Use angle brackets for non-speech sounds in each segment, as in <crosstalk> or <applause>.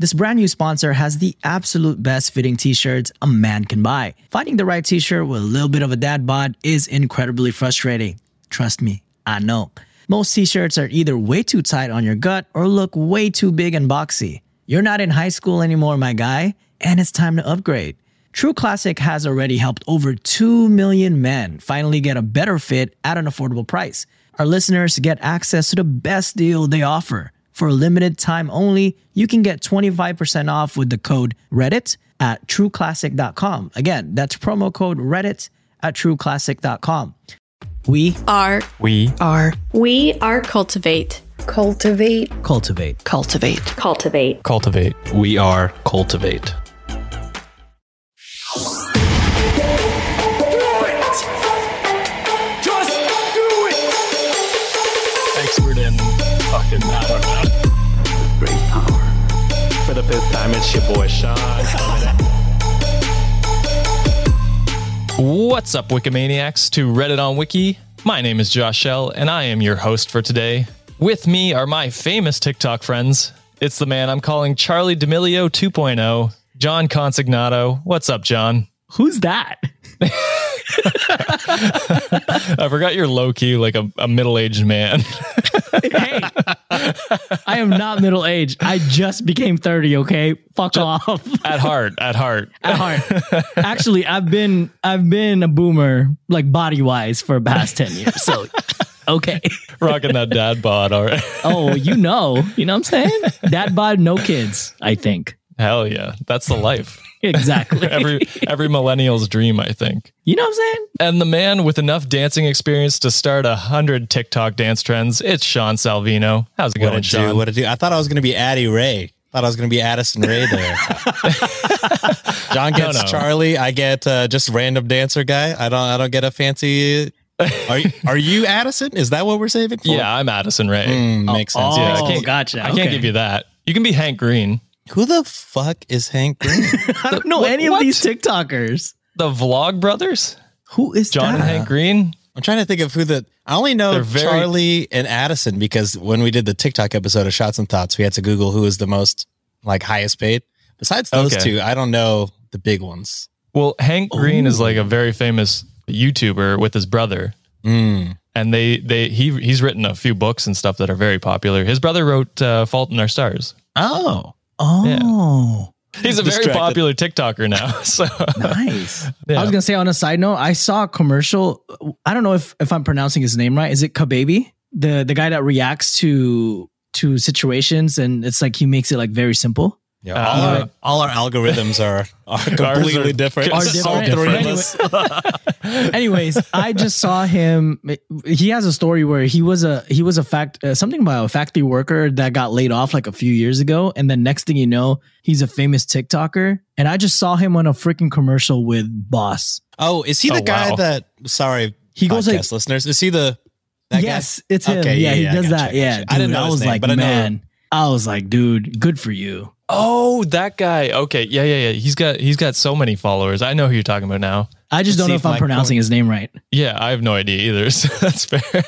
This brand new sponsor has the absolute best fitting t shirts a man can buy. Finding the right t shirt with a little bit of a dad bod is incredibly frustrating. Trust me, I know. Most t shirts are either way too tight on your gut or look way too big and boxy. You're not in high school anymore, my guy, and it's time to upgrade. True Classic has already helped over 2 million men finally get a better fit at an affordable price. Our listeners get access to the best deal they offer. For a limited time only, you can get 25% off with the code Reddit at trueclassic.com. Again, that's promo code Reddit at trueclassic.com. We are We are we are cultivate Cultivate. cultivate. cultivate Cultivate. cultivate. We are Cultivate. Time, it's your boy Sean. What's up, Wikimaniacs? To Reddit on Wiki. My name is Josh Shell, and I am your host for today. With me are my famous TikTok friends. It's the man I'm calling Charli D'Amelio 2.0, John Consignato. What's up, John? Who's that? <laughs> I forgot you're low key like a, a middle aged man. <laughs> hey, I am not middle aged. I just became 30, okay? Fuck off. at heart, at heart. At heart. Actually, I've been I've been a boomer like body wise for the past 10 years. So okay. Rocking that dad bod, all right. Oh, you know. You know what I'm saying? Dad bod, no kids, I think. Hell yeah. That's the life. <laughs> Exactly. Every every millennial's dream, I think. you know what I'm saying? And the man with enough dancing experience to start a hundred TikTok dance trends, it's Sean Salvino. How's it What going, a do? Sean? What a do? I thought I was going to be Addie Ray. Thought I was going to be Addison Rae there. <laughs> John gets no. Charli. I get uh, just random dancer guy. I don't. I don't get a fancy. Are you, are you Addison? Is that what we're saving for? yeah, I'm Addison Rae. Mm, makes sense. Oh, Yeah, I can't- gotcha. I can't Okay. give you that. You can be Hank Green, Who the fuck is Hank Green? <laughs> I don't know What- any what? of these TikTokers. the Vlog Brothers, Who is John that? and Hank Green. I'm trying to think of who the. I only know very- Charli and Addison because when we did the TikTok episode of Shots and Thoughts, we had to Google who is the most like highest paid. Besides those Okay. two, I don't know the big ones. Well, Hank Green is like a very famous YouTuber with his brother. Mm. And they they he he's written a few books and stuff that are very popular. His brother wrote uh, Fault in Our Stars. Oh, Oh, He's a very Distracted. popular TikToker now. <laughs> So nice. Yeah. I was gonna say on a side note, I saw a commercial. I don't know if if I'm pronouncing his name right. Is it Kababy? The the guy that reacts to to situations and it's like he makes it like very simple. Yeah. Uh, all, our, <laughs> all our algorithms are are <laughs> completely are- different. are All different. Anyway- <laughs> Anyways, I just saw him. He has a story where he was a he was a fact uh, something about a factory worker that got laid off like a few years ago, and then next thing you know, he's a famous TikToker. And I just saw him on a freaking commercial with Boss. Oh, is he the Oh, guy wow. that? Sorry, He goes like, listeners. Is he the? That yes, it's him. Okay, yeah, yeah, he yeah, I does gotcha, that. I Yeah, gotcha. I didn't know I his was name, like, but I know- man, I was like, dude, good for you. Oh, that guy. Okay, yeah, yeah, yeah. He's got he's got so many followers. I know who you're talking about now. I just Let's don't know if if I'm pronouncing Corn- his name right. Yeah, I have no idea either. <laughs> So that's fair.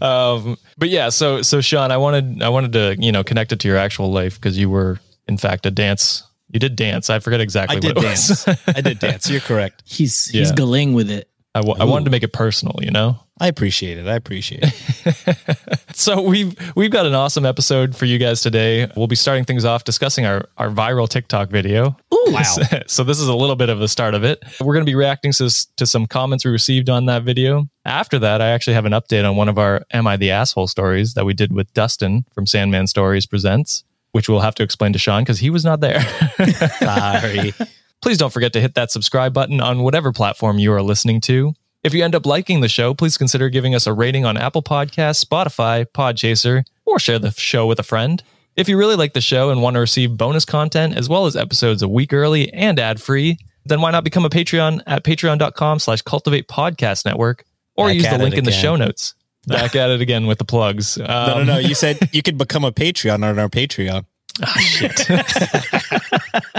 um, but yeah, so so Sean, I wanted I wanted to you know connect it to your actual life because you were in fact a dance. You did dance. I forget exactly I did what it dance. was. I did dance. You're correct. He's he's Yeah. galing with it. I, w- I wanted to make it personal, you know. I appreciate it. I appreciate it. <laughs> So we've we've got an awesome episode for you guys today. We'll be starting things off discussing our our viral TikTok video. <laughs> Wow. so this is a little bit of the start of it. We're going to be reacting to, to some comments we received on that video. After that, I actually have an update on one of our "Am I the Asshole" stories that we did with Dustin from Sandman Stories Presents, which we'll have to explain to Sean because he was not there. <laughs> Sorry. Please don't forget to hit that subscribe button on whatever platform you are listening to. If you end up liking the show, please consider giving us a rating on Apple Podcasts, Spotify, Podchaser, or share the show with a friend. If you really like the show and want to receive bonus content as well as episodes a week early and ad free, then why not become a Patreon at patreon.com slash cultivate podcast network or Back use the link in the show notes. <laughs> Back at it again with the plugs. Um, no, no, no. You said you could become a Patreon on our Patreon. Ah, <laughs>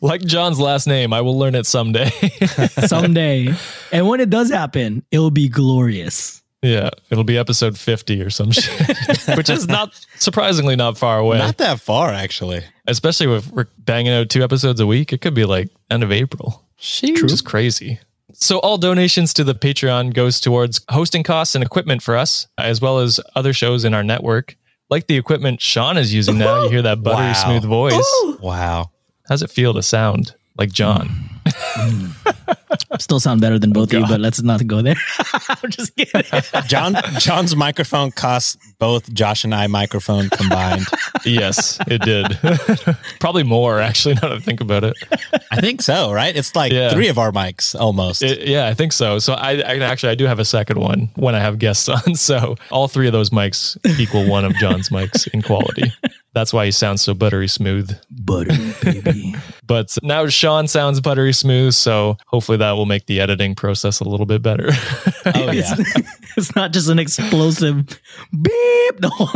like John's last name, I will learn it someday. <laughs> someday. and when it does happen, it will be glorious. yeah, it'll be episode 50 or some shit, <laughs> which is not surprisingly not far away. Not that far, actually. Especially if we're banging out two episodes a week, it could be like end of April. Shoot. which is crazy. So all donations to the Patreon goes towards hosting costs and equipment for us, as well as other shows in our network, like the equipment Sean is using now. You hear that buttery Wow. smooth voice. Wow. How's it feel to sound like John? <laughs> Still sound better than both of you, but let's not go there. <laughs> I'm just kidding. <laughs> John John's microphone costs both Josh and I microphone combined. yes, it did. Probably more, actually, now that I think about it. I think so, right? It's like Yeah. three of our mics almost. It- yeah, I think so. So I, I actually I do have a second one when I have guests on. So all three of those mics equal one of John's mics in quality. That's why he sounds so buttery smooth. Butter, baby. <laughs> But now Sean sounds buttery smooth, so hopefully that will make the editing process a little bit better. oh yeah. <laughs> it's not just an explosive beep the whole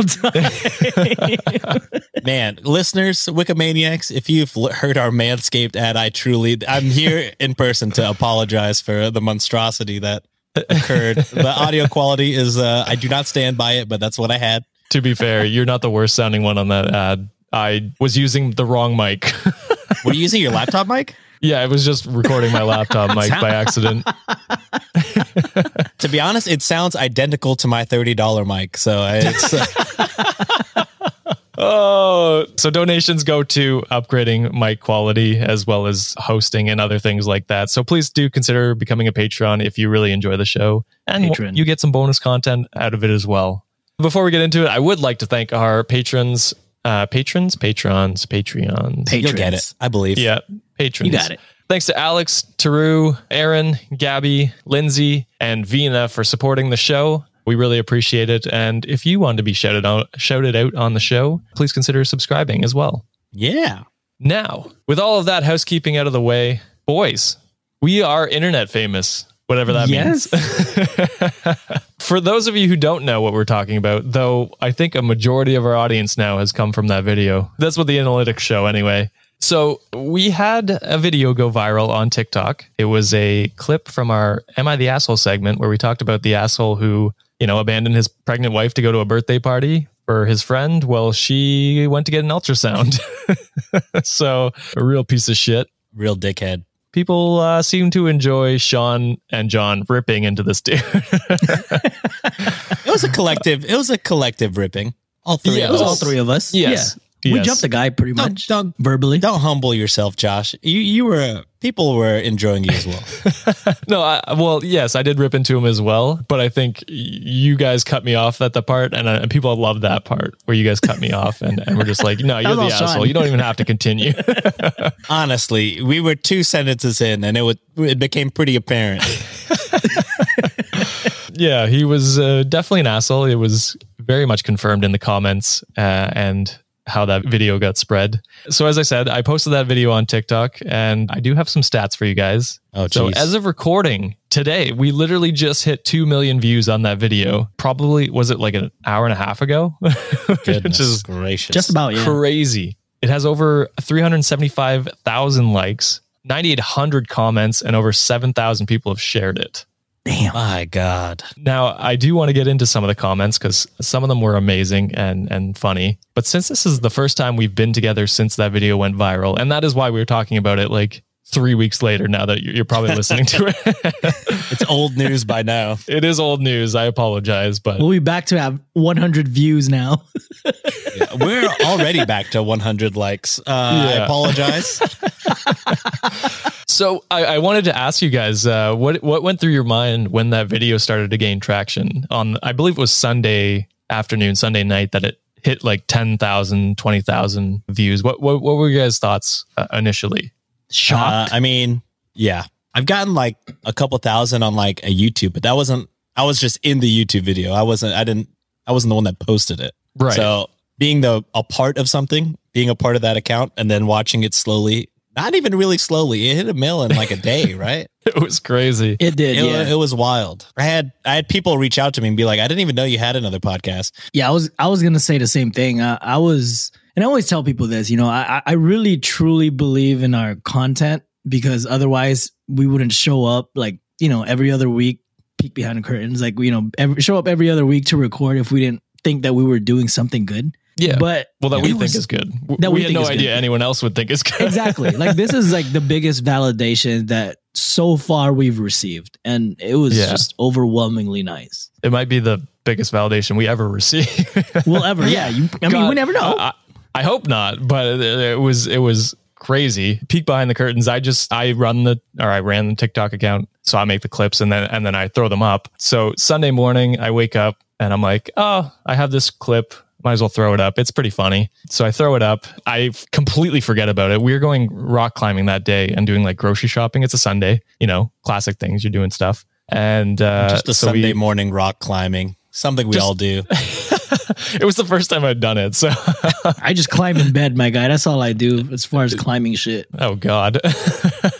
time. <laughs> Man, listeners, Wikimaniacs, if you've heard our Manscaped ad, I truly, I'm here in person to apologize for the monstrosity that occurred. the audio quality is, uh, I do not stand by it, but that's what I had. To be fair, you're not the worst sounding one on that ad. I was using the wrong mic. <laughs> Were you using your laptop mic? yeah, I was just recording my laptop mic by <laughs> accident. To be honest, it sounds identical to my $30 mic. So it's, uh, <laughs> Oh, so donations go to upgrading mic quality as well as hosting and other things like that. So please do consider becoming a patron if you really enjoy the show, and Patron. you get some bonus content out of it as well. Before we get into it, I would like to thank our patrons, uh, patrons, patrons, Patreons. you'll get it. I believe. Yeah, patrons. You got it. Thanks to Alex, Taru, Aaron, Gabby, Lindsay, and Vina for supporting the show. We really appreciate it. And if you want to be shouted out, shouted out on the show, please consider subscribing as well. Yeah. Now, with all of that housekeeping out of the way, boys, we are internet famous, whatever that Yes. means. <laughs> For those of you who don't know what we're talking about, though, I think a majority of our audience now has come from that video. That's what the analytics show, anyway. So we had a video go viral on TikTok. It was a clip from our Am I the Asshole segment where we talked about the asshole who, you know, abandoned his pregnant wife to go to a birthday party for his friend. Well, she went to get an ultrasound. <laughs> so a real piece of shit. Real dickhead. People uh, seem to enjoy Sean and John ripping into this dude. <laughs> It was a collective, it was a collective ripping. All three Yeah, of It was us. all three of us. Yes. Yeah. We jumped the guy pretty Don't- much. don't- verbally. Don't humble yourself, Josh. You you were people were enjoying you as well. <laughs> no, I, well, yes, I did rip into him as well, but I think you guys cut me off at the part, and, uh, and people love that part where you guys cut me off, and, and we're just like, no, <laughs> you're the all Sean. asshole. You don't even have to continue. <laughs> Honestly, we were two sentences in, and it would it became pretty apparent. yeah, he was uh, definitely an asshole. It was very much confirmed in the comments uh, and how that video got spread. So, as I said, I posted that video on TikTok and I do have some stats for you guys. Oh, so, as of recording today, we literally just hit 2 million views on that video. Probably, was it like an hour and a half ago? <laughs> Which Goodness is gracious. Just about, yeah. crazy. It has over 375,000 likes, 9,800 comments, and over 7,000 people have shared it. Damn. My God. Now, I do want to get into some of the comments because some of them were amazing and, and funny. But since this is the first time we've been together since that video went viral, and that is why we were talking about it like three weeks later now that you're you're probably listening to it. <laughs> It's old news by now. <laughs> it is old news. I apologize. But We'll be back to have 100 views now. <laughs> We're already back to 100 likes. Uh, I apologize. so I, I wanted to ask you guys uh, what, what went through your mind when that video started to gain traction on, I believe it was Sunday afternoon, Sunday night that it hit like 10,000, 20,000 views. What, what, what were your guys' thoughts uh, initially? Shocked. Uh, I mean, yeah, I've gotten like a couple thousand on like a YouTube, but that wasn't. I was just in the YouTube video. I wasn't. I didn't. I wasn't the one that posted it. Right. So being the a part of something, being a part of that account, and then watching it slowly. Not even really slowly. It hit a mill in like a day, <laughs> right? It was crazy. It did, It, yeah. it was wild. I had I had people reach out to me and be like, I didn't even know you had another podcast. Yeah, I was I was gonna say the same thing. I, I was, and I always tell people this. You know, I I really truly believe in our content because otherwise we wouldn't show up like you know every other week, peek behind the curtains, like you know every, show up every other week to record if we didn't think that we were doing something good. Yeah. But well, that we was- think is good. That we, we had no is good. idea anyone else would think is good. exactly. Like this is like the biggest validation that so far we've received, and it was Yeah. just overwhelmingly nice. it might be the biggest validation we ever receive. we'll ever, yeah. You, I mean, we never know. I, I hope not, but it, was it was crazy. Peek behind the curtains. I just I run the or I ran the TikTok account, so I make the clips and then and then I throw them up. So Sunday morning, I wake up and I'm like, oh, I have this clip. Might as well throw it up. It's pretty funny. So I throw it up. I completely forget about it. We were going rock climbing that day and doing like grocery shopping. It's a Sunday, you know, classic things. You're doing stuff. And uh, Just a so we- Sunday morning rock climbing. Something we Just- all do. <laughs> <laughs> it was the first time I'd done it. So <laughs> I just climb in bed, my guy. That's all I do as far as climbing shit. Oh God.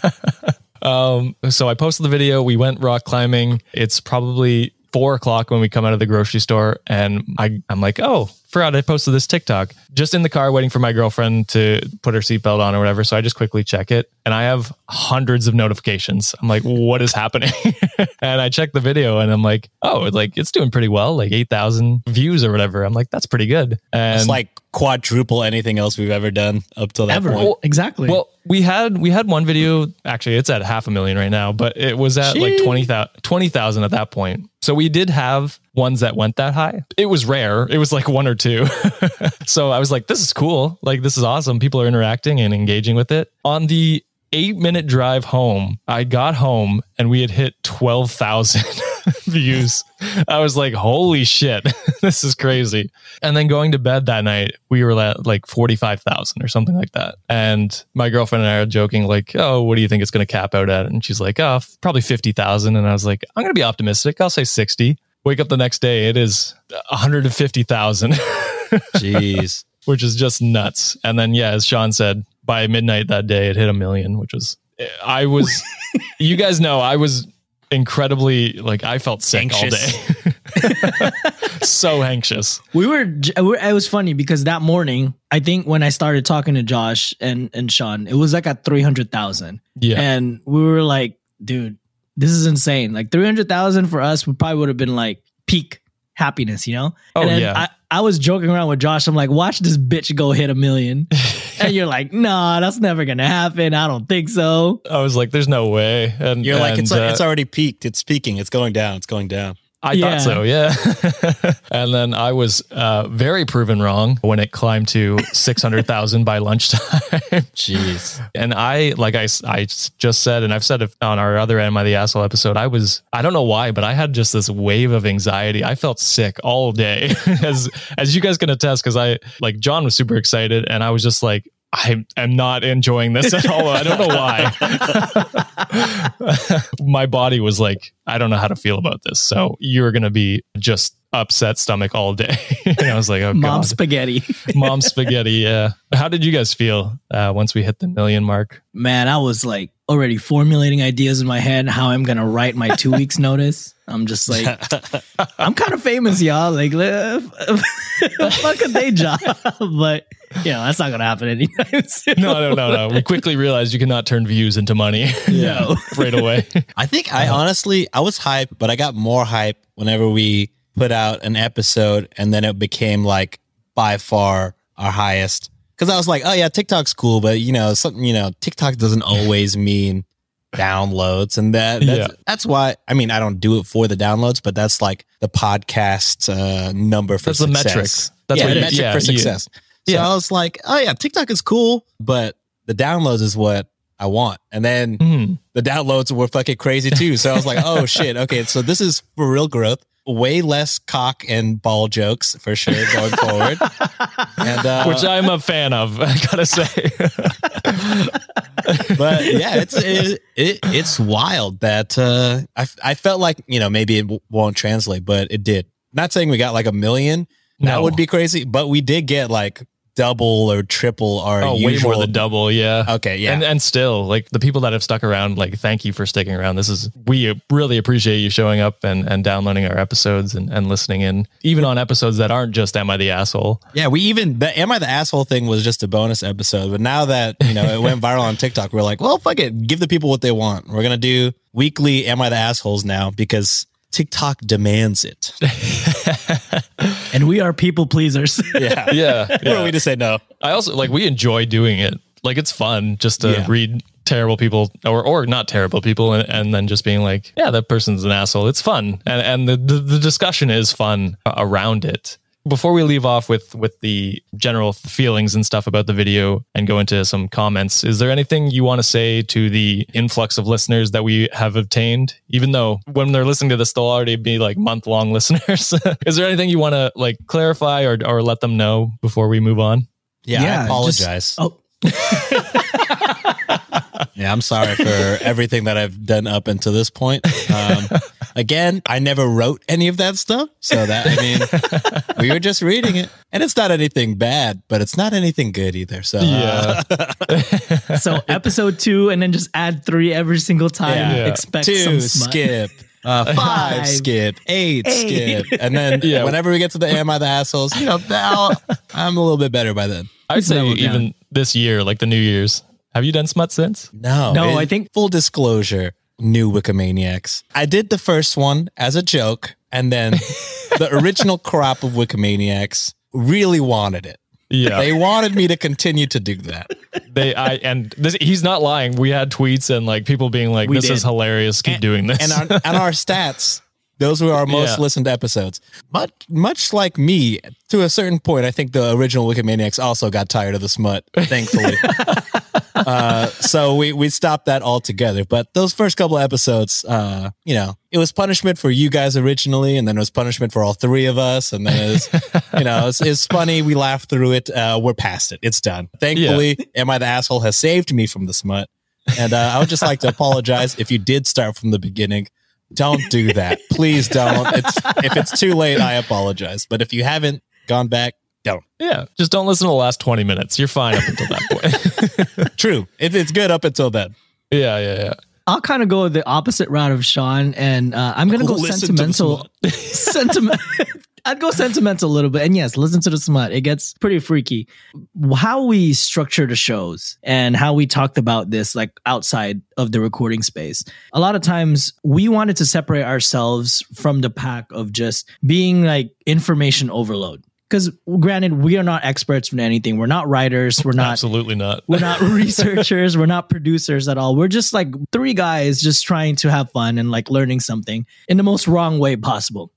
<laughs> um, so I posted the video. We went rock climbing. It's probably four o'clock when we come out of the grocery store, and I, I'm like, oh, forgot I posted this TikTok. Just in the car waiting for my girlfriend to put her seatbelt on or whatever. So I just quickly check it, and I have hundreds of notifications. I'm like, what is happening? <laughs> and I check the video, and I'm like, oh, like it's doing pretty well, like eight thousand views or whatever. I'm like, that's pretty good. And It's like quadruple anything else we've ever done up till that Ever. point. Well, exactly. Well, we had we had one video. Actually, it's at half a million right now, but it was at like Sheesh. 20,000 20,000 at that point. So we did have ones that went that high. It was rare. It was like one or two. <laughs> so I was like, this is cool. Like this is awesome. People are interacting and engaging with it. On the eight minute drive home, I got home and we had hit twelve thousand <laughs> views. I was like, holy shit, <laughs> this is crazy. And then going to bed that night, we were at like 45,000 or something like that. And my girlfriend and I are joking, like, oh, what do you think it's going to cap out at? And she's like, oh, probably 50,000. And I was like, I'm going to be optimistic. I'll say 60. Wake up the next day, it is 150,000, <laughs> Jeez. which is just nuts. And then, yeah, as Sean said, by midnight that day, it hit a million, which was, I was, <laughs> you guys know, I was incredibly, like, I felt sick all day. <laughs> so anxious. we were, we were- it was funny because that morning, I think when I started talking to Josh and, and Sean, it was like at 300,000. Yeah. And we were like, dude, this is insane. Like 300,000 for us would probably would have been like peak happiness, you know? Oh, and then yeah. I, I was joking around with Josh. I'm like, watch this bitch go hit a million. <laughs> and you're like, nah, that's never going to happen. I don't think so. I was like, "There's no way." And You're like, it's and, it's uh, already peaked. It's peaking. It's going down. It's going down. I Yeah. thought so, yeah. <laughs> and then I was uh, very proven wrong when it climbed to six hundred thousand by lunchtime. <laughs> Jeez. and I, like I, I just said, and I've said it on our other Am I the Asshole episode, I was, I don't know why, but I had just this wave of anxiety. I felt sick all day, <laughs> as as you guys can attest, because I like John was super excited, and I was just like. I am not enjoying this at all. I don't know why. <laughs> <laughs> My body was like, I don't know how to feel about this. So you're going to be just upset stomach all day. <laughs> and I was like, oh, Mom God. spaghetti. <laughs> Mom spaghetti. Yeah. How did you guys feel uh, once we hit the million mark? Man, I was like already formulating ideas in my head how I'm going to write my two weeks <laughs> notice. I'm just like, I'm kind of famous, y'all. Like, fuck a day job. but, you know, that's not going to happen anytime soon. No, no, no, no. We quickly realized you cannot turn views into money No. right away. I think I honestly I was hype, but I got more hype whenever we put out an episode and then it became like by far our highest. Cause I was like, oh yeah, TikTok's cool, but you know, something you know, TikTok doesn't always mean downloads. And that that's, Yeah. that's why I mean I don't do it for the downloads, but that's like the podcast uh number for That's the success. metrics. That's yeah, what the metric yeah, for success. So Yeah. I was like, oh yeah, TikTok is cool, but the downloads is what I want. And then Mhm. the downloads were fucking crazy too. So I was like, oh shit, okay, so this is for real growth. Way less cock and ball jokes for sure going <laughs> forward. And uh, Which I'm a fan of, <laughs> I gotta say. <laughs> but yeah, it's it, it it's wild that uh, I I felt like you know maybe it w- won't translate, but it did. Not saying we got like a million, That No. would be crazy. But we did get like double or triple our Oh, usual. way more than double. Yeah. Okay, yeah. And and still, like the people that have stuck around, like thank you for sticking around. This is we really appreciate you showing up and and downloading our episodes and and listening in, even on episodes that aren't just Am I the asshole? Yeah, we even the Am I the Asshole thing was just a bonus episode, but now that you know it went viral on <laughs> TikTok, we're like, well, fuck it, give the people what they want. We're gonna do weekly Am I the Assholes now because TikTok demands it. <laughs> And we are people pleasers. <laughs> Yeah, Yeah. Who are we to say no? I also like we enjoy doing it. Like it's fun just to Yeah. read terrible people or or not terrible people and, and then just being like, yeah, that person's an asshole. It's fun. And and the, the, the discussion is fun around it. Before we leave off with with the general feelings and stuff about the video and go into some comments, is there anything you want to say to the influx of listeners that we have obtained? Even though when they're listening to this, they'll already be like month long <laughs> listeners. is there anything you want to like clarify or or let them know before we move on? Yeah, Yeah, I apologize. just- oh, <laughs> Yeah, I'm sorry for everything that I've done up until this point. Um, again, I never wrote any of that stuff, so that I mean, we were just reading it, and it's not anything bad, but it's not anything good either. So uh, <laughs> so episode two, and then just add three every single time. Yeah. Expect two some skip. Uh, <laughs> five, Five. skip, eight, Eight. skip, and then <laughs> Yeah. whenever we get to the "Am I the assholes?" You know, now I'm a little bit better by then. I'd say leveled down. even this year, like the New Year's. Have you done smut since? No, No, it- I think- full disclosure, new Wikimaniacs. I did the first one as a joke, and then <laughs> the original crop of Wikimaniacs really wanted it. Yeah, They wanted me to continue to do that. they. I and this, he's not lying. We had tweets and like people being like, We "This is hilarious. Keep doing this." And our, and our <laughs> stats, those were our most Yeah. listened episodes. But much like me, to a certain point, I think the original Wikimaniacs also got tired of the smut, thankfully. <laughs> uh, so we, we stopped that altogether. But those first couple of episodes, uh, you know, it was punishment for you guys originally, and then it was punishment for all three of us. And then it was, you know, it's, it's funny. We laughed through it. Uh, we're past it. It's done. Thankfully, Am I the Asshole has saved me from the smut. And uh, I would just like to apologize if you did start from the beginning. Don't do that. Please don't. It's if it's too late, I apologize. But if you haven't gone back, don't. yeah, just don't listen to the last twenty minutes. You're fine up until that point. <laughs> <laughs> True. It, it's good up until then. yeah, yeah, yeah. I'll kind of go the opposite route of Sean, and uh, I'm gonna go Listen to the sentimental. <laughs> Sentiment. I'd go sentimental a little bit, and yes, listen to the smut. It gets pretty freaky. How we structure the shows and how we talked about this, like outside of the recording space. A lot of times, we wanted to separate ourselves from the pack of just being like information overload. Because granted, we are not experts in anything. We're not writers. We're not Absolutely not. we're not <laughs> researchers. We're not producers at all. We're just like three guys just trying to have fun and like learning something in the most wrong way possible.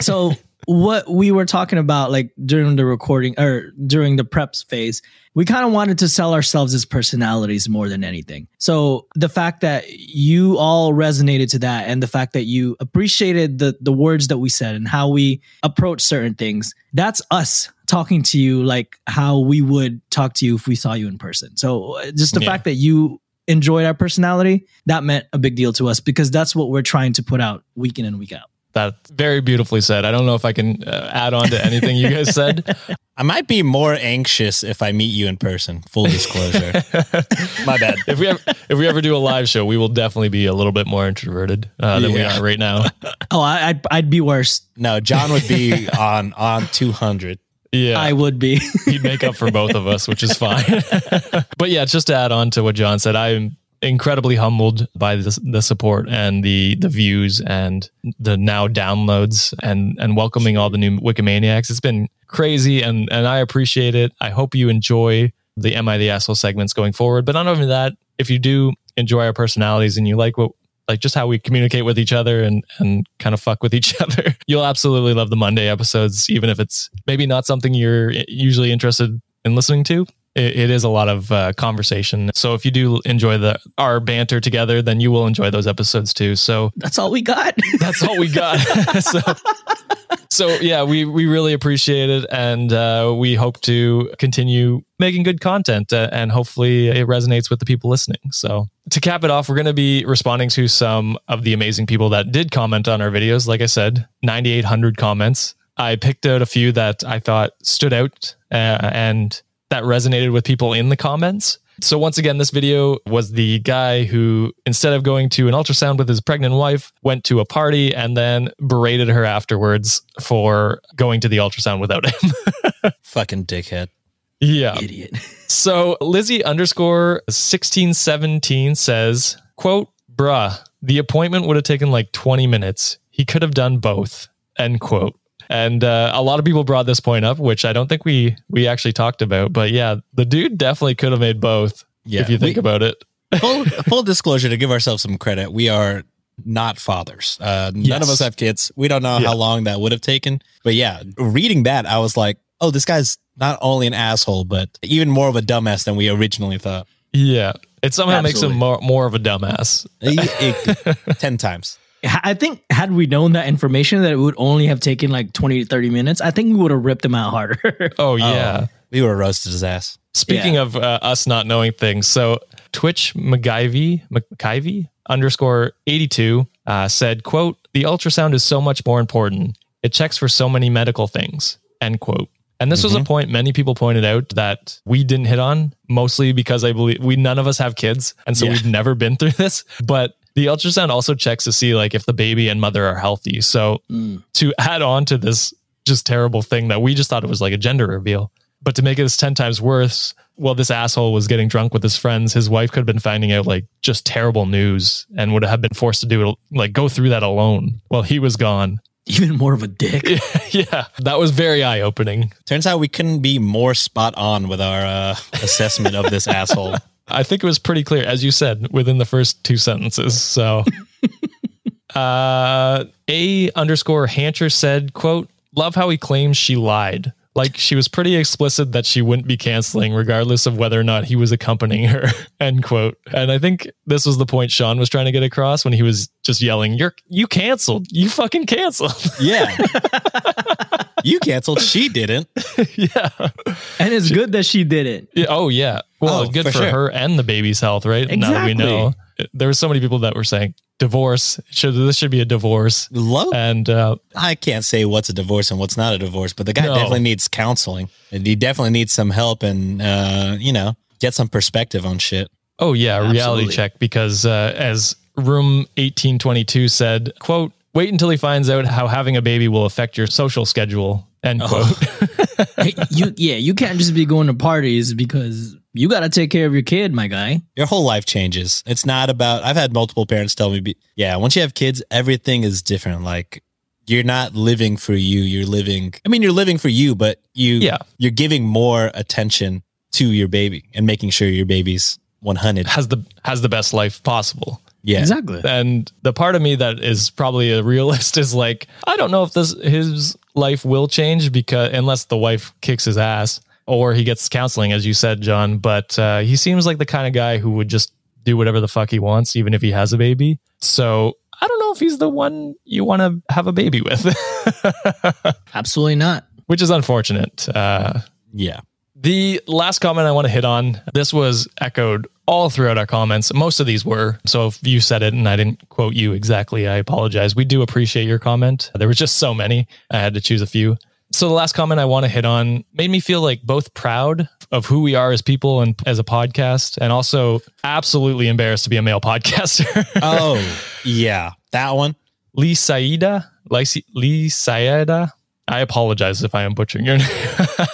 So, what we were talking about, like during the recording or during the preps phase, we kind of wanted to sell ourselves as personalities more than anything. So, the fact that you all resonated to that and the fact that you appreciated the, the words that we said and how we approach certain things, that's us talking to you like how we would talk to you if we saw you in person. So uh, just the Yeah. fact that you enjoyed our personality, that meant a big deal to us because that's what we're trying to put out week in and week out. That's very beautifully said. I don't know if I can uh, add on to anything you guys said. <laughs> I might be more anxious if I meet you in person. Full disclosure. <laughs> My bad. If we ever, if we ever do a live show, we will definitely be a little bit more introverted uh, than we are right now. <laughs> Oh, I, I'd, I'd be worse. No, John would be on on 200. Yeah, I would be. he'd make up for both of us, which is fine. but yeah, just to add on to what John said, I'm incredibly humbled by the, the support and the the views and the now downloads and and welcoming all the new Wikimaniacs. It's been crazy and and I appreciate it. I hope you enjoy the Am I the Asshole segments going forward. But not only that, if you do enjoy our personalities and you like what like just how we communicate with each other and and kind of fuck with each <laughs> other. You'll absolutely love the Monday episodes, even if it's maybe not something you're usually interested in listening to. It, it is a lot of uh, conversation. So if you do enjoy the our banter together, then you will enjoy those episodes too. So That's all we got. <laughs> that's all we got. <laughs> so, so yeah, we we really appreciate it, and uh, we hope to continue making good content, uh, and hopefully it resonates with the people listening. So to cap it off, we're going to be responding to some of the amazing people that did comment on our videos. Like I said, ninety eight hundred comments. I picked out a few that I thought stood out uh, and that resonated with people in the comments. So once again, this video was the guy who, instead of going to an ultrasound with his pregnant wife, went to a party and then berated her afterwards for going to the ultrasound without him. <laughs> Fucking dickhead. yeah. Idiot. <laughs> So Lizzie underscore 1617 says, quote, bruh, the appointment would have taken like 20 minutes. He could have done both, end quote. And uh, a lot of people brought this point up, which I don't think we we actually talked about. But yeah, the dude definitely could have made both. Yeah, if you think we- about it. <laughs> full, <laughs> full disclosure to give ourselves some credit, we are not fathers. Uh, None Yes. of us have kids. We don't know Yeah. how long that would have taken. But yeah, reading that, I was like, oh, this guy's not only an asshole, but even more of a dumbass than we originally thought. Yeah, it somehow makes him more more of a dumbass. It- it- <laughs> 10 times. I think had we known that information that it would only have taken like 20 to 30 minutes, I think we would have ripped him out harder. <laughs> Oh yeah. We would have roasted his ass. Speaking Yeah. of uh, us not knowing things, so Twitch McGivey McGivey underscore eighty two uh, said, "quote The ultrasound is so much more important. It checks for so many medical things." End quote. And this was a point many people pointed out that we didn't hit on, mostly because I believe we none of us have kids, and so Yeah. we've never been through <laughs> this. But the ultrasound also checks to see like if the baby and mother are healthy. So Mm. to add on to this just terrible thing that we just thought it was like a gender reveal. But to make it 10 times worse, well, this asshole was getting drunk with his friends. His wife could have been finding out like just terrible news and would have been forced to do it, like go through that alone while he was gone. Even more of a dick. <laughs> yeah, that was very eye opening. Turns out we couldn't be more spot on with our uh, assessment of this asshole. <laughs> I think it was pretty clear, as you said, within the first two sentences. So, <laughs> uh, a underscore Hancher said, "quote Love how he claims she lied. Like she was pretty explicit that she wouldn't be canceling, regardless of whether or not he was accompanying her." <laughs> End quote. And I think this was the point Sean was trying to get across when he was just yelling, "You're you canceled. You fucking canceled." Yeah. <laughs> you canceled. She didn't. <laughs> yeah. And it's good that she didn't. Yeah, Oh yeah. Well, Oh, good for for, sure. her and the baby's health, right? Now that we know, there were so many people that were saying divorce. Should this should be a divorce? Love. And uh, I can't say what's a divorce and what's not a divorce, but the guy No. definitely needs counseling. And he definitely needs some help and, uh, you know, get some perspective on shit. oh yeah, reality check because uh, as Room eighteen twenty two said, "quote Wait until he finds out how having a baby will affect your social schedule." End oh. quote. <laughs> Hey, you yeah, you can't just be going to parties because you got to take care of your kid, my guy. Your whole life changes. It's not about, I've had multiple parents tell me, be, yeah, once you have kids, everything is different. Like, you're not living for you. You're living, I mean, you're living for you, but you, Yeah. you're giving more attention to your baby and making sure your baby's 100. has the has the best life possible. Yeah. Exactly. And the part of me that is probably a realist <laughs> is like, I don't know if this his life will change because unless the wife kicks his ass or he gets counseling, as you said, John. But uh, he seems like the kind of guy who would just do whatever the fuck he wants, even if he has a baby. So I don't know if he's the one you want to have a baby with, <laughs> Absolutely not. which is unfortunate. Uh, Yeah. the last comment I want to hit on, this was echoed all throughout our comments. Most of these were. So if you said it and I didn't quote you exactly, I apologize. We do appreciate your comment. There were just so many. I had to choose a few. So the last comment I want to hit on made me feel like both proud of who we are as people and as a podcast and also absolutely embarrassed to be a male <laughs> podcaster. Oh, yeah. That one. Lee Saida, Lee Lee Saida. I apologize if I am butchering your <laughs> name.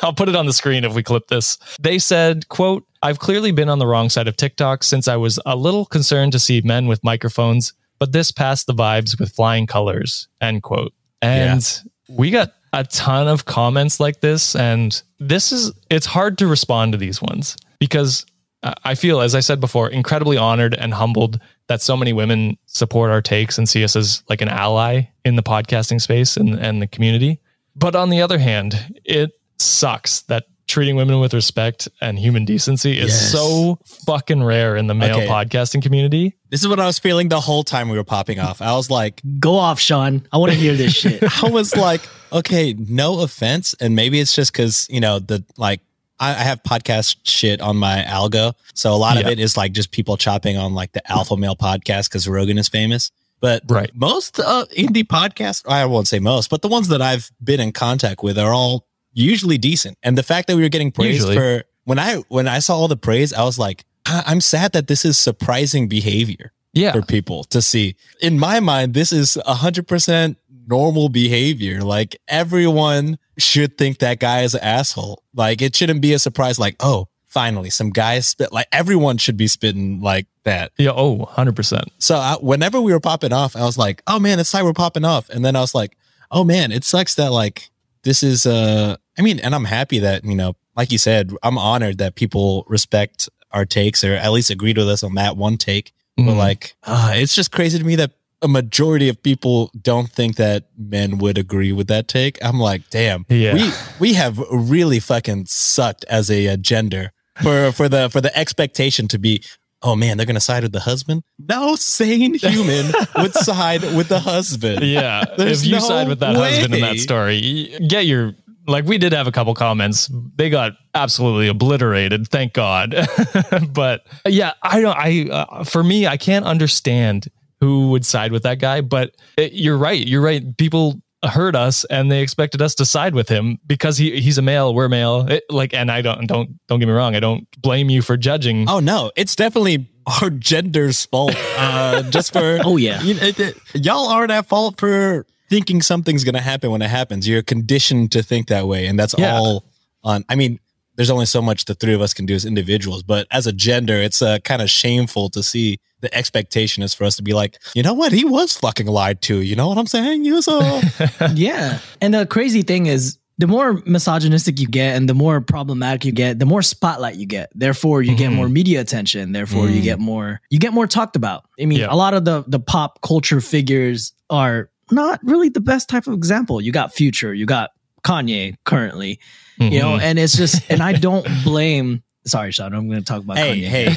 I'll put it on the screen if we clip this. They said, quote, I've clearly been on the wrong side of TikTok since I was a little concerned to see men with microphones, but this passed the vibes with flying colors, end quote. And we got a ton of comments like this. And this is, it's hard to respond to these ones because I- I feel, as I said before, incredibly honored and humbled that so many women support our takes and see us as like an ally in the podcasting space and, and the community. But on the other hand, it sucks that treating women with respect and human decency is Yes. so fucking rare in the male Okay. podcasting community. This is what I was feeling the whole time we were popping off. I was like, Go off, Sean. I want to hear this <laughs> shit. I was like, okay, no offense. And maybe it's just because, you know, the like, I, I have podcast shit on my algo. So a lot of it is like just people chopping on like the alpha male podcast because Rogan is famous. But Right. most uh, indie podcasts, I won't say most, but the ones that I've been in contact with are all usually decent. And the fact that we were getting praise Usually. for when I when I saw all the praise, I was like, "I- I'm sad that this is surprising behavior Yeah. for people to see. In my mind, this is 100% normal behavior. Like everyone should think that guy is an asshole. Like it shouldn't be a surprise like, "Oh, finally some guys spit like everyone should be spitting like that." Yeah. Oh, 100%. So I, whenever we were popping off, I was like, "Oh man, it's like we're popping off." And then I was like, "Oh man, it sucks that like this is uh I mean, and I'm happy that, you know, like you said, I'm honored that people respect our takes or at least agreed with us on that one take. But Mhm. like, uh, it's just crazy to me that a majority of people don't think that men would agree with that take. I'm like, damn, Yeah. we we have really fucking sucked as a, uh gender for for the for the expectation to be. Oh man, they're gonna side with the husband. No sane human would <laughs> side with the husband. Yeah. There's if you no side with that husband in that story, get your like we did have a couple comments. They got absolutely obliterated, thank God. <laughs> but yeah, I don't I uh, for me I can't understand who would side with that guy, but it, you're right. You're right. People heard us and they expected us to side with him because he he's a male, we're male. It, like and I don't don't don't get me wrong, I don't blame you for judging. Oh no, it's definitely our gender's fault. Uh, <laughs> just for Oh, yeah. you, it, it, y'all aren't at fault for thinking something's gonna happen when it happens. You're conditioned to think that way, and that's Yeah. all on. I mean, there's only so much the three of us can do as individuals, but as a gender, it's uh, kind of shameful to see. The expectation is for us to be like, you know what, he was fucking lied to. You know what I'm saying? He was uh, <laughs> yeah. And the crazy thing is, the more misogynistic you get and the more problematic you get, the more spotlight you get. Therefore, you get Mhm. more media attention. Therefore, you Mm. get more you get more talked about. I mean, Yeah. a lot of the the pop culture figures are not really the best type of example. You got Future, you got Kanye currently, you know, Mhm. and it's just <laughs> and I don't blame sorry, Sean, I'm gonna talk about hey, Kanye. hey, <laughs>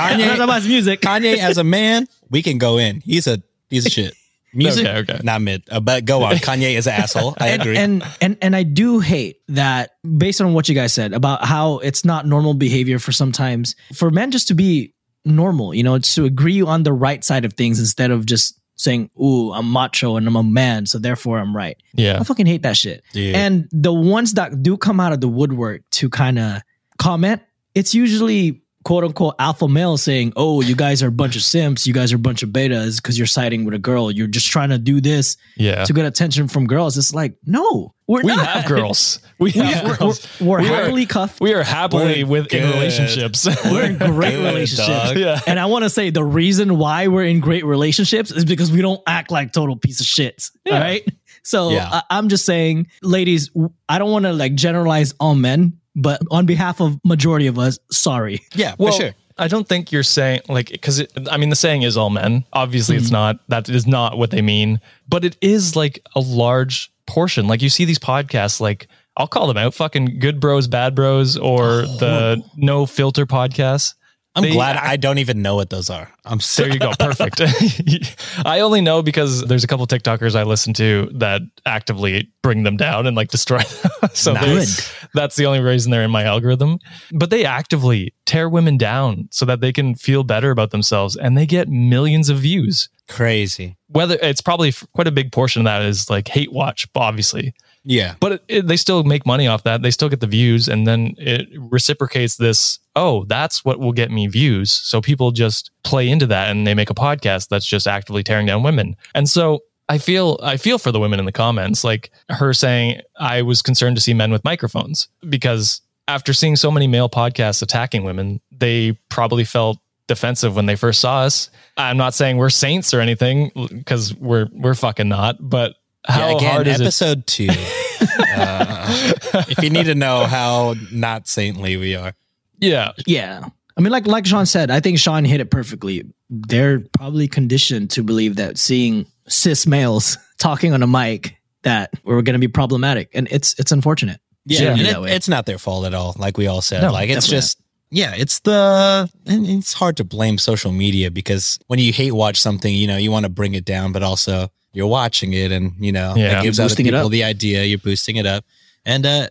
I'm not talking about his music. Kanye as a man, we can go in. He's a piece of shit. Music, Okay, okay. not mid, uh, but go on. Kanye is an <laughs> asshole. I and, agree. And and and I do hate that based on what you guys said about how it's not normal behavior for sometimes for men just to be normal, you know, to agree on the right side of things instead of just saying, "Ooh, I'm macho and I'm a man, so therefore I'm right." yeah. I fucking hate that shit. Dude. And the ones that do come out of the woodwork to kind of comment, it's usually quote unquote alpha male saying, Oh, you guys are a bunch of simps. You guys are a bunch of betas because you're siding with a girl. You're just trying to do this Yeah. to get attention from girls. It's like, no, we're We not. have girls. <laughs> We We have are, girls. we're, we're We are- happily cuffed. We are happily We're with in relationships. <laughs> We're in great Good, relationships. dog. Yeah. And I want to say the reason why we're in great relationships is because we don't act like total piece of shit. Yeah. All right. So Yeah. I, I'm just saying, ladies, I don't want to like generalize all men, but on behalf of majority of us, sorry. yeah, well, for sure. I don't think you're saying like because I mean the saying is all men. Obviously, it's mm-hmm. not. That is not what they mean. But it is like a large portion. Like you see these podcasts, like I'll call them out, fucking good bros, bad bros, or oh. the no filter podcasts. I'm they glad act- I don't even know what those are. I'm so There you go. Perfect. <laughs> I only know because there's a couple TikTokers I listen to that actively bring them down and like destroy <laughs> them. so Nice. that's the only reason they're in my algorithm. But they actively tear women down so that they can feel better about themselves and they get millions of views. crazy. Whether it's probably quite a big portion of that is like hate watch, obviously, Yeah. but it, it, they still make money off that. They still get the views, and then it reciprocates this. Oh, that's what will get me views. So people just play into that, and they make a podcast that's just actively tearing down women. And so I feel I feel for the women in the comments, like her saying, "I was concerned to see men with microphones because after seeing so many male podcasts attacking women, they probably felt." defensive when they first saw us i'm not saying we're saints or anything because we're we're fucking not but how yeah, again, hard is it episode two. <laughs> uh, if you need to know how not saintly we are. yeah Yeah. I mean, like like Sean said, I think Sean hit it perfectly. They're probably conditioned to believe that seeing cis males <laughs> talking on a mic that we're going to be problematic, and it's it's unfortunate. Yeah, Shouldn't and it- it's not their fault at all. Like we all said, No, like it's definitely just yeah, it's the and it's hard to blame social media because when you hate watch something, you know, you want to bring it down, but also you're watching it, and you know, Yeah. it gives You're other people the idea. You're boosting it up, and uh,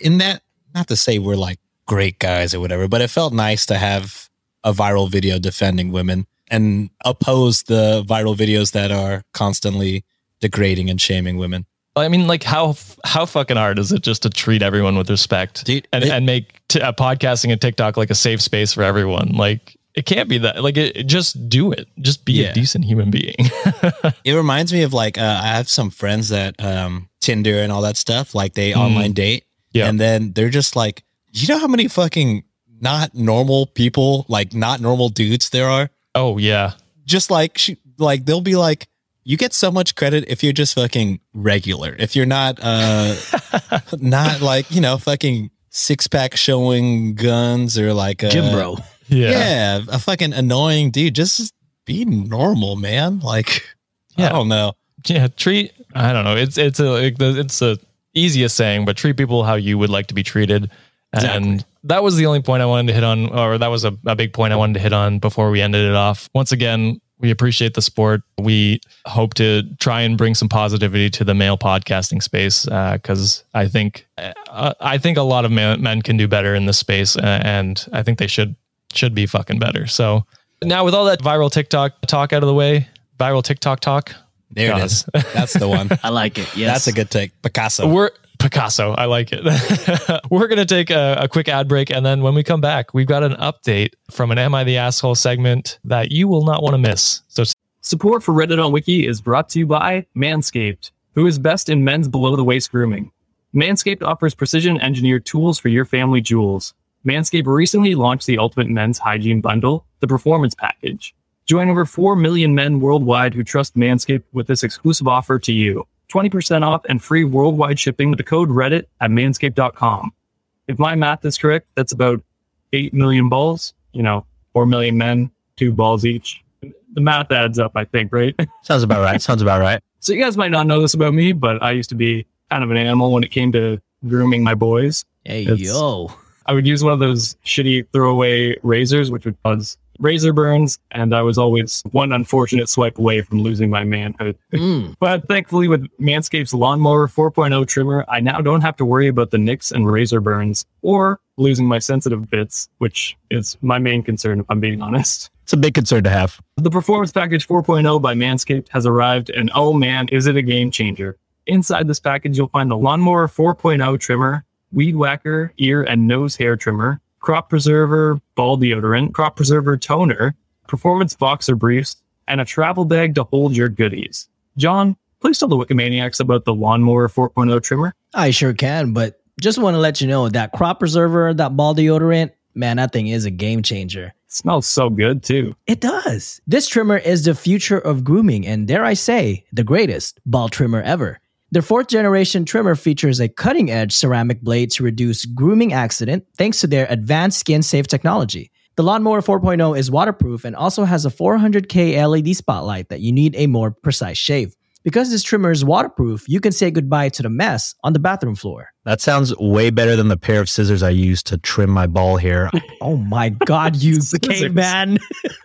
in that, not to say we're like great guys or whatever, but it felt nice to have a viral video defending women and oppose the viral videos that are constantly degrading and shaming women. I mean, like how how fucking hard is it just to treat everyone with respect Dude, and it- and make t- uh, podcasting and TikTok like a safe space for everyone? Like it can't be that. Like it, it- just do it. Just be Yeah. a decent human being. <laughs> It reminds me of like uh, I have some friends that um Tinder and all that stuff, like they online date, Yeah. and then they're just like, you know how many fucking not normal people, like not normal dudes there are. oh yeah, Just like she, like they'll be like, you get so much credit if you're just fucking regular. If you're not uh <laughs> not like you know fucking six pack showing guns or like a, gym bro. Yeah, Yeah, a fucking annoying dude. Just be normal, man. Like Yeah. I don't know. yeah. Treat. I don't know. It's it's a it's a easiest saying, but treat people how you would like to be treated. And that was the only point I wanted to hit on, or that was a, a big point I wanted to hit on before we ended it off. Once again, we appreciate the sport. We hope to try and bring some positivity to the male podcasting space because I think uh, I think a lot of men, men can do better in this space, uh, and I think they should should be fucking better. So now, with all that viral TikTok talk out of the way, viral TikTok talk, There God. it is. That's the one. <laughs> I like it. Yes. That's a good take. Picasso. We're Picasso. I like it. <laughs> We're going to take a, a quick ad break. And then when we come back, we've got an update from an Am I the Asshole segment that you will not want to miss. So Support for Reddit on Wiki is brought to you by Manscaped, who is best in men's below the waist grooming. Manscaped offers precision engineered tools for your family jewels. Manscaped recently launched the Ultimate Men's Hygiene Bundle, the Performance Package. Join over 4 million men worldwide who trust Manscaped with this exclusive offer to you 20% off and free worldwide shipping with the code Reddit at manscaped.com. If my math is correct, that's about 8 million balls, you know, 4 million men, two balls each. The math adds up, I think, right? <laughs> Sounds about right. Sounds about right. So you guys might not know this about me, but I used to be kind of an animal when it came to grooming my boys. Hey It's- yo. I would use one of those shitty throwaway razors, which would cause razor burns, and I was always one unfortunate swipe away from losing my manhood. <laughs> Mm. But thankfully, with Manscaped's Lawnmower 4.0 trimmer, I now don't have to worry about the nicks and razor burns or losing my sensitive bits, which is my main concern, if I'm being honest. It's a big concern to have. The Performance Package 4.0 by Manscaped has arrived, and oh man, is it a game changer! Inside this package, you'll find the Lawnmower 4.0 trimmer, Weed Whacker ear and nose hair trimmer, Crop Preserver ball deodorant, Crop Preserver toner, Performance boxer briefs, and a travel bag to hold your goodies. John, please tell the Wikimaniacs about the Lawnmower 4.0 trimmer. I sure can, but just want to let you know that crop preserver, that ball deodorant, man, that thing is a game changer. It smells so good too. It does. This trimmer is the future of grooming, and dare I say, the greatest ball trimmer ever. Their fourth generation trimmer features a cutting edge ceramic blade to reduce grooming accident thanks to their advanced skin safe technology. The Lawnmower 4.0 is waterproof and also has a 400K LED spotlight that you need a more precise shave. Because this trimmer is waterproof, you can say goodbye to the mess on the bathroom floor. That sounds way better than the pair of scissors I used to trim my ball hair. <laughs> Oh my god, you <laughs> caveman.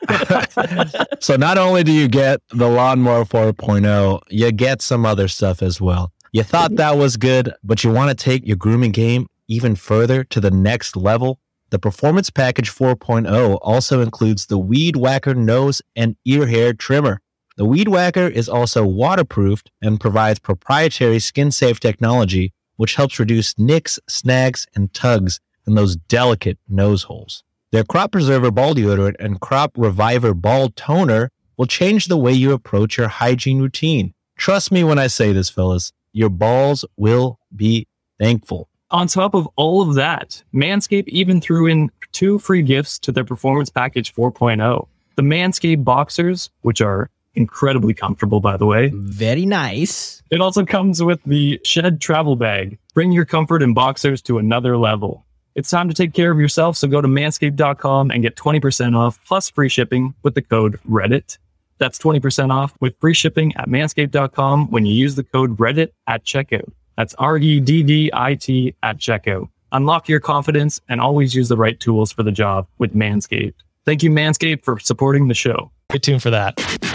<laughs> so not only do you get the lawnmower 4.0, you get some other stuff as well. You thought that was good, but you want to take your grooming game even further to the next level? The Performance Package 4.0 also includes the Weed Whacker nose and ear hair trimmer. The Weed Whacker is also waterproofed and provides proprietary skin safe technology, which helps reduce nicks, snags, and tugs in those delicate nose holes. Their Crop Preserver Ball Deodorant and Crop Reviver Ball Toner will change the way you approach your hygiene routine. Trust me when I say this, fellas. Your balls will be thankful. On top of all of that, Manscaped even threw in two free gifts to their Performance Package 4.0. The Manscaped Boxers, which are incredibly comfortable, by the way. Very nice. It also comes with the Shed Travel Bag. Bring your comfort in boxers to another level. It's time to take care of yourself, so go to manscaped.com and get 20% off plus free shipping with the code REDDIT. That's 20% off with free shipping at manscaped.com when you use the code REDDIT at checkout. That's R E D D I T at checkout. Unlock your confidence and always use the right tools for the job with Manscaped. Thank you, Manscaped, for supporting the show. Stay tuned for that.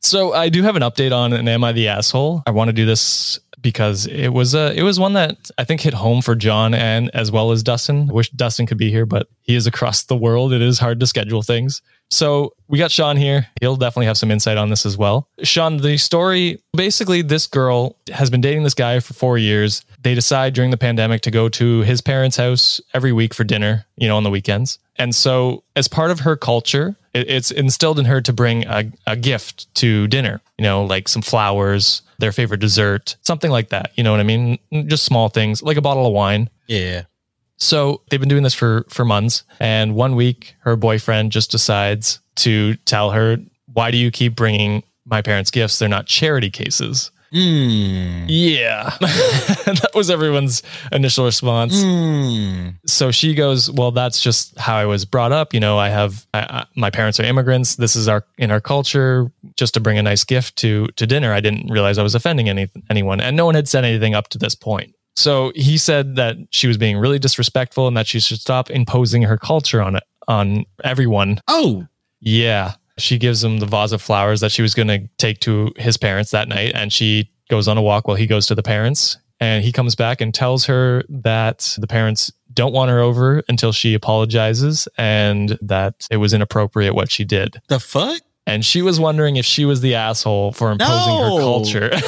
So I do have an update on an Am I the Asshole? I want to do this because it was a it was one that I think hit home for John and as well as Dustin. I wish Dustin could be here, but he is across the world. It is hard to schedule things. So we got Sean here. He'll definitely have some insight on this as well. Sean, the story basically, this girl has been dating this guy for four years. They decide during the pandemic to go to his parents' house every week for dinner, you know, on the weekends. And so, as part of her culture, it's instilled in her to bring a, a gift to dinner, you know, like some flowers, their favorite dessert, something like that. You know what I mean? Just small things, like a bottle of wine. Yeah. So they've been doing this for for months, and one week her boyfriend just decides to tell her, "Why do you keep bringing my parents gifts? They're not charity cases." Mm. Yeah, <laughs> that was everyone's initial response. Mm. So she goes, "Well, that's just how I was brought up. You know, I have I, I, my parents are immigrants. This is our in our culture. Just to bring a nice gift to to dinner. I didn't realize I was offending any anyone, and no one had said anything up to this point." So he said that she was being really disrespectful and that she should stop imposing her culture on it on everyone. Oh, Yeah. She gives him the vase of flowers that she was going to take to his parents that night and she goes on a walk while he goes to the parents and he comes back and tells her that the parents don't want her over until she apologizes and that it was inappropriate what she did. the fuck? And she was wondering if she was the asshole for imposing her culture. <laughs>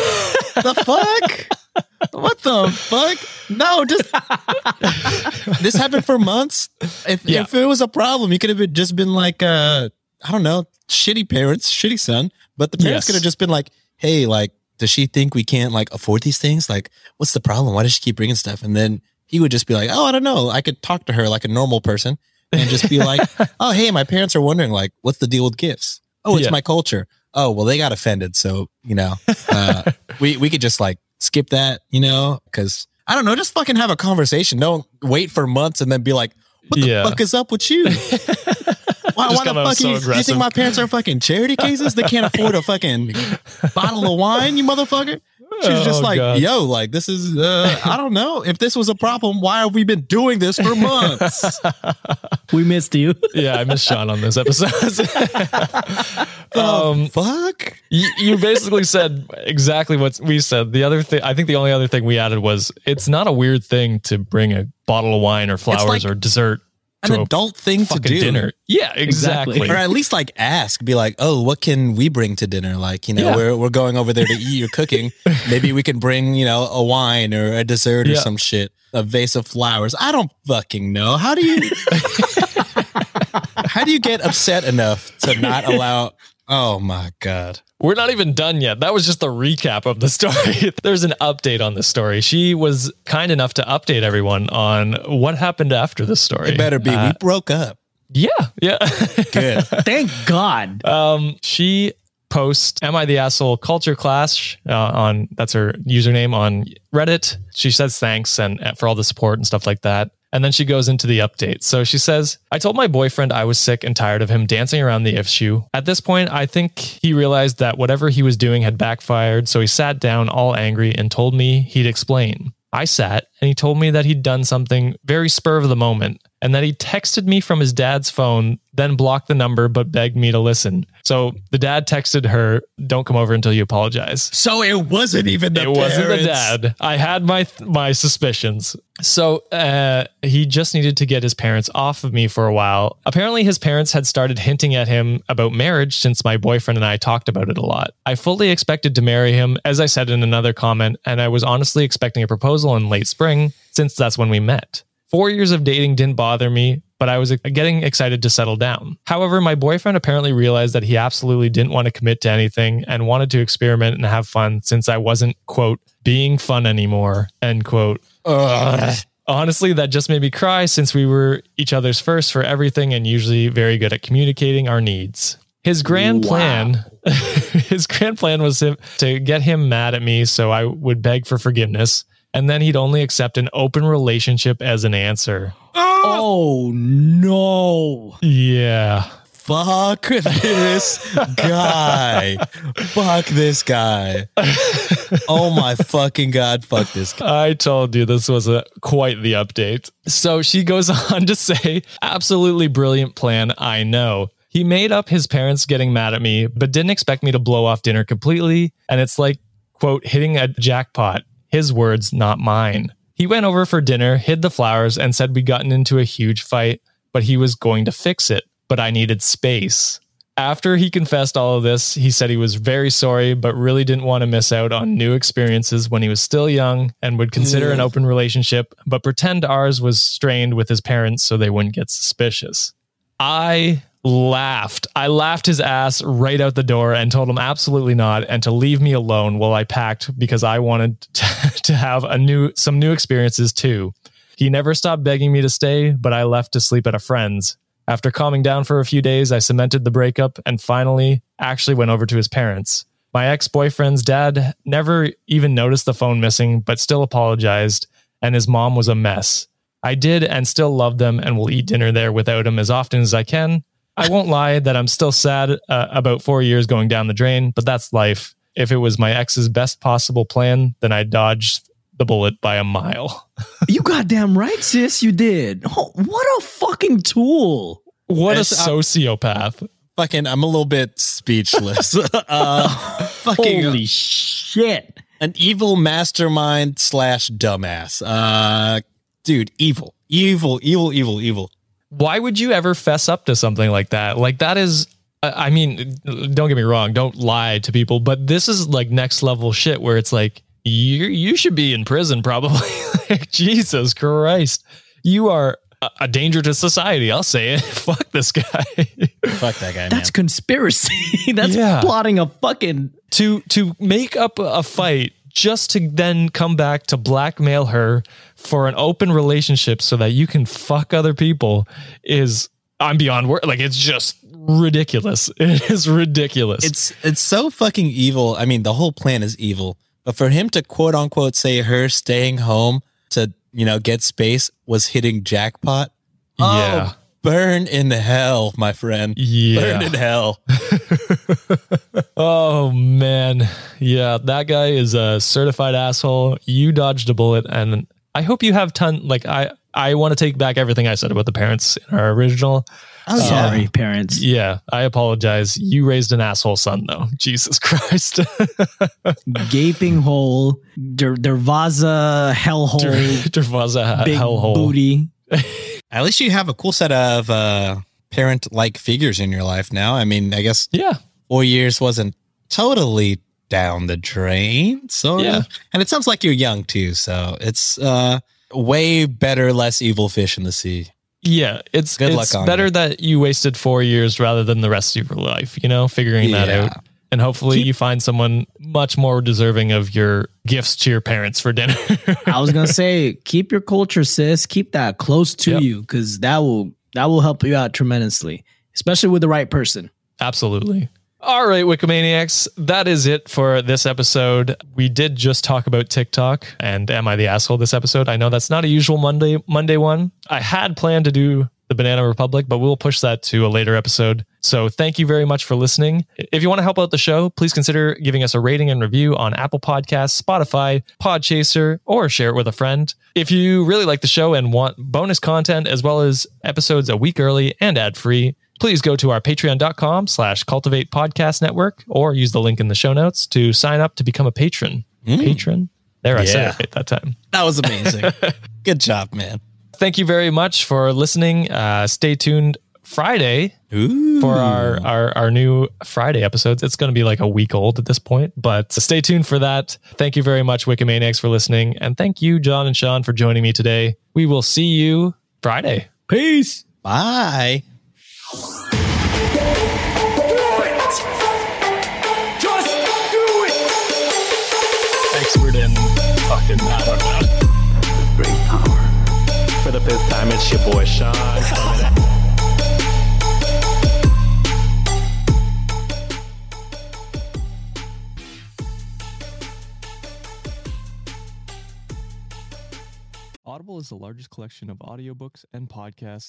The fuck? what the fuck? No, just <laughs> this happened for months. If Yeah. if it was a problem, you could have just been like, uh, I don't know, shitty parents, shitty son. But the parents Yes. could have just been like, hey, like, does she think we can't like afford these things? Like, what's the problem? Why does she keep bringing stuff? And then he would just be like, oh, I don't know. I could talk to her like a normal person and just be like, <laughs> oh, hey, my parents are wondering, like, what's the deal with gifts? Oh, it's Yeah. my culture. Oh, well, they got offended. So, you know, uh, <laughs> we, we could just like skip that, you know, because I don't know, just fucking have a conversation. Don't wait for months and then be like, what the Yeah. fuck is up with you? <laughs> Why, why the come out fuck so you, you think my parents are fucking charity cases? They can't afford a fucking bottle of wine, you motherfucker. She's just Oh, like, God. yo, like this is, uh, I don't know. If this was a problem, why have we been doing this for months? <laughs> We missed you. yeah, I missed Sean on this episode. <laughs> <laughs> um, Fuck. you, you basically said exactly what we said. The other thing, I think the only other thing we added was it's not a weird thing to bring a bottle of wine or flowers like or dessert An adult thing to do. dinner. Yeah, exactly. Exactly. or at least like ask, be like, oh, what can we bring to dinner? Like, you know, Yeah. we're we're going over there to eat. You're cooking. <laughs> Maybe we can bring, you know, a wine or a dessert or Yeah. some shit. A vase of flowers. I don't fucking know. How do you <laughs> <laughs> how do you get upset enough to not allow? Oh my god. We're not even done yet. That was just the recap of the <laughs> story. There's an update on the story. She was kind enough to update everyone on what happened after the story. It better be. Uh, we broke up. yeah, yeah. <laughs> Good. Thank God. Um, she posts "Am I the asshole?" culture clash uh, on that's her username on Reddit. She says thanks and uh, for all the support and stuff like that. And then she goes into the update. So she says, I told my boyfriend I was sick and tired of him dancing around the issue. At this point, I think he realized that whatever he was doing had backfired. So he sat down all angry and told me he'd explain. I sat and he told me that he'd done something very spur of the moment and that he texted me from his dad's phone, then blocked the number but begged me to listen. So the dad texted her, "Don't come over until you apologize." So it wasn't even the dad. it wasn't the dad. I had my my suspicions. So uh, he just needed to get his parents off of me for a while. Apparently, his parents had started hinting at him about marriage since my boyfriend and I talked about it a lot. I fully expected to marry him, as I said in another comment, and I was honestly expecting a proposal in late spring since that's when we met. Four years of dating didn't bother me, but I was getting excited to settle down. However, my boyfriend apparently realized that he absolutely didn't want to commit to anything and wanted to experiment and have fun since I wasn't, quote, being fun anymore, end quote. Ugh. Honestly, that just made me cry since we were each other's first for everything and usually very good at communicating our needs. His grand plan, <laughs> his grand plan was to get him mad at me so I would beg for forgiveness, and then he'd only accept an open relationship as an answer. Oh no. Yeah. Fuck this guy. fuck this guy. Oh my fucking god, fuck this guy. I told you this was a quite the update. So she goes <laughs> on to say, absolutely brilliant plan, I know. He made up his parents getting mad at me, but didn't expect me to blow off dinner completely. And it's like, quote, hitting a jackpot. His words, not mine. He went over for dinner, hid the flowers, and said we'd gotten into a huge fight, but he was going to fix it. But I needed space. After he confessed all of this, he said he was very sorry, but really didn't want to miss out on new experiences when he was still young and would consider an open relationship, but pretend ours was strained with his parents so they wouldn't get suspicious. I laughed. I laughed his ass right out the door and told him absolutely not and to leave me alone while I packed because I wanted <laughs> to have a new some new experiences too. He never stopped begging me to stay, but I left to sleep at a friend's. After calming down for a few days, I cemented the breakup and finally actually went over to his parents. My ex boyfriend's dad never even noticed the phone missing, but still apologized, and his mom was a mess. I did and still love them and will eat dinner there without him as often as I can. I won't lie that I'm still sad uh, about four years going down the drain, but that's life. If it was my ex's best possible plan, then I dodged the bullet by a mile. <laughs> you goddamn right, sis. You did. Oh, what a fucking tool. What a It's- I'm- sociopath. Fucking, I'm a little bit speechless. <laughs> uh, fucking Holy shit. an evil mastermind slash dumbass. Uh, dude, evil, evil, evil, evil, evil. Why would you ever fess up to something like that? Like that is I I mean, don't get me wrong, don't lie to people, but this is like next level shit where it's like you you should be in prison probably. Like, <laughs> Jesus Christ. You are a, a danger to society, I'll say it. <laughs> Fuck this guy. Fuck that guy, That's man. conspiracy. <laughs> That's Yeah. plotting a fucking. to to make up a fight just to then come back to blackmail her for an open relationship so that you can fuck other people is I'm beyond word. Like it's just ridiculous. <laughs> It is ridiculous. It's it's so fucking evil. I mean, the whole plan is evil. But for him to quote unquote say her staying home to you know get space was hitting jackpot. Yeah. Oh, burn in hell, my friend. Yeah. Burn in hell. <laughs> oh man. Yeah, that guy is a certified asshole. You dodged a bullet and I hope you have ton like I I want to take back everything I said about the parents in our original. I'm sorry, parents. Yeah, I apologize. You raised an asshole son though. <laughs> Jesus Christ. <laughs> Gaping hole, Der, Dervaza hellhole, Dervaza ha- big hellhole. booty. <laughs> At least you have a cool set of uh, parent like figures in your life now. I mean, I guess Yeah. four years wasn't totally down the drain, sort Yeah. of. And it sounds like you're young too, so it's uh, way better, less evil fish in the sea. Yeah, it's Good it's luck on better you. that you wasted four years rather than the rest of your life. You know, figuring that out, and hopefully you find someone much more deserving of your gifts to your parents for dinner. I was gonna <laughs> say, keep your culture, sis. Keep that close to Yep. you, because that will that will help you out tremendously, especially with the right person. Absolutely. All right, Wikimaniacs, that is it for this episode. We did just talk about TikTok and Am I the Asshole this episode. I know that's not a usual Monday Monday one. I had planned to do the Banana Republic, but we'll push that to a later episode. So thank you very much for listening. If you want to help out the show, please consider giving us a rating and review on Apple Podcasts, Spotify, Podchaser, or share it with a friend. If you really like the show and want bonus content as well as episodes a week early and ad-free, please go to our patreon.com slash cultivate podcast network or use the link in the show notes to sign up to become a patron. Patron? There, I said it right that time. That was amazing. <laughs> Good job, man. Thank you very much for listening. Uh, stay tuned Friday Ooh. for our, our our new Friday episodes. It's going to be like a week old at this point, but stay tuned for that. Thank you very much, Wikimaniacs, for listening, and thank you, John and Sean, for joining me today. We will see you Friday. Peace. Bye. Expert in fucking. Great power. For the fifth time, it's your boy Sean. Audible is the largest collection of audiobooks and podcasts